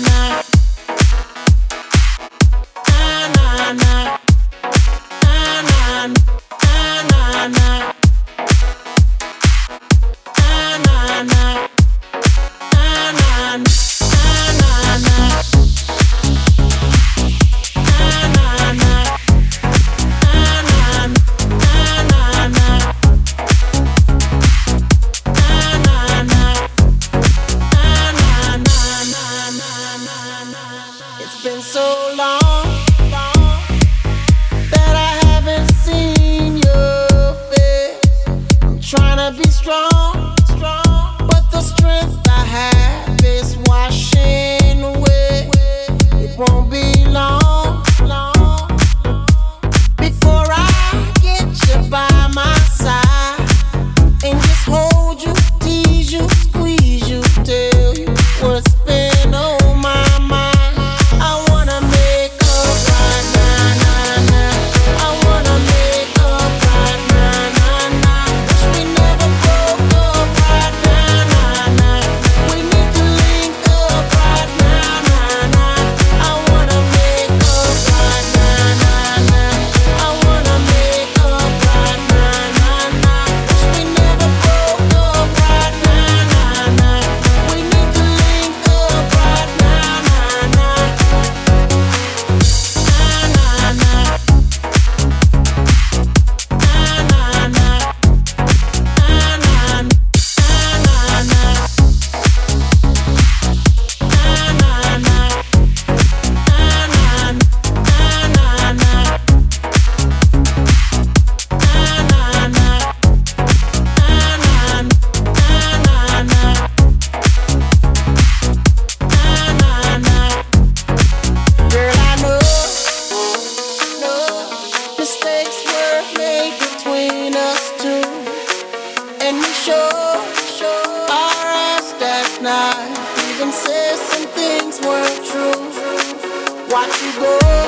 night. Even said some things weren't true. Watch you go.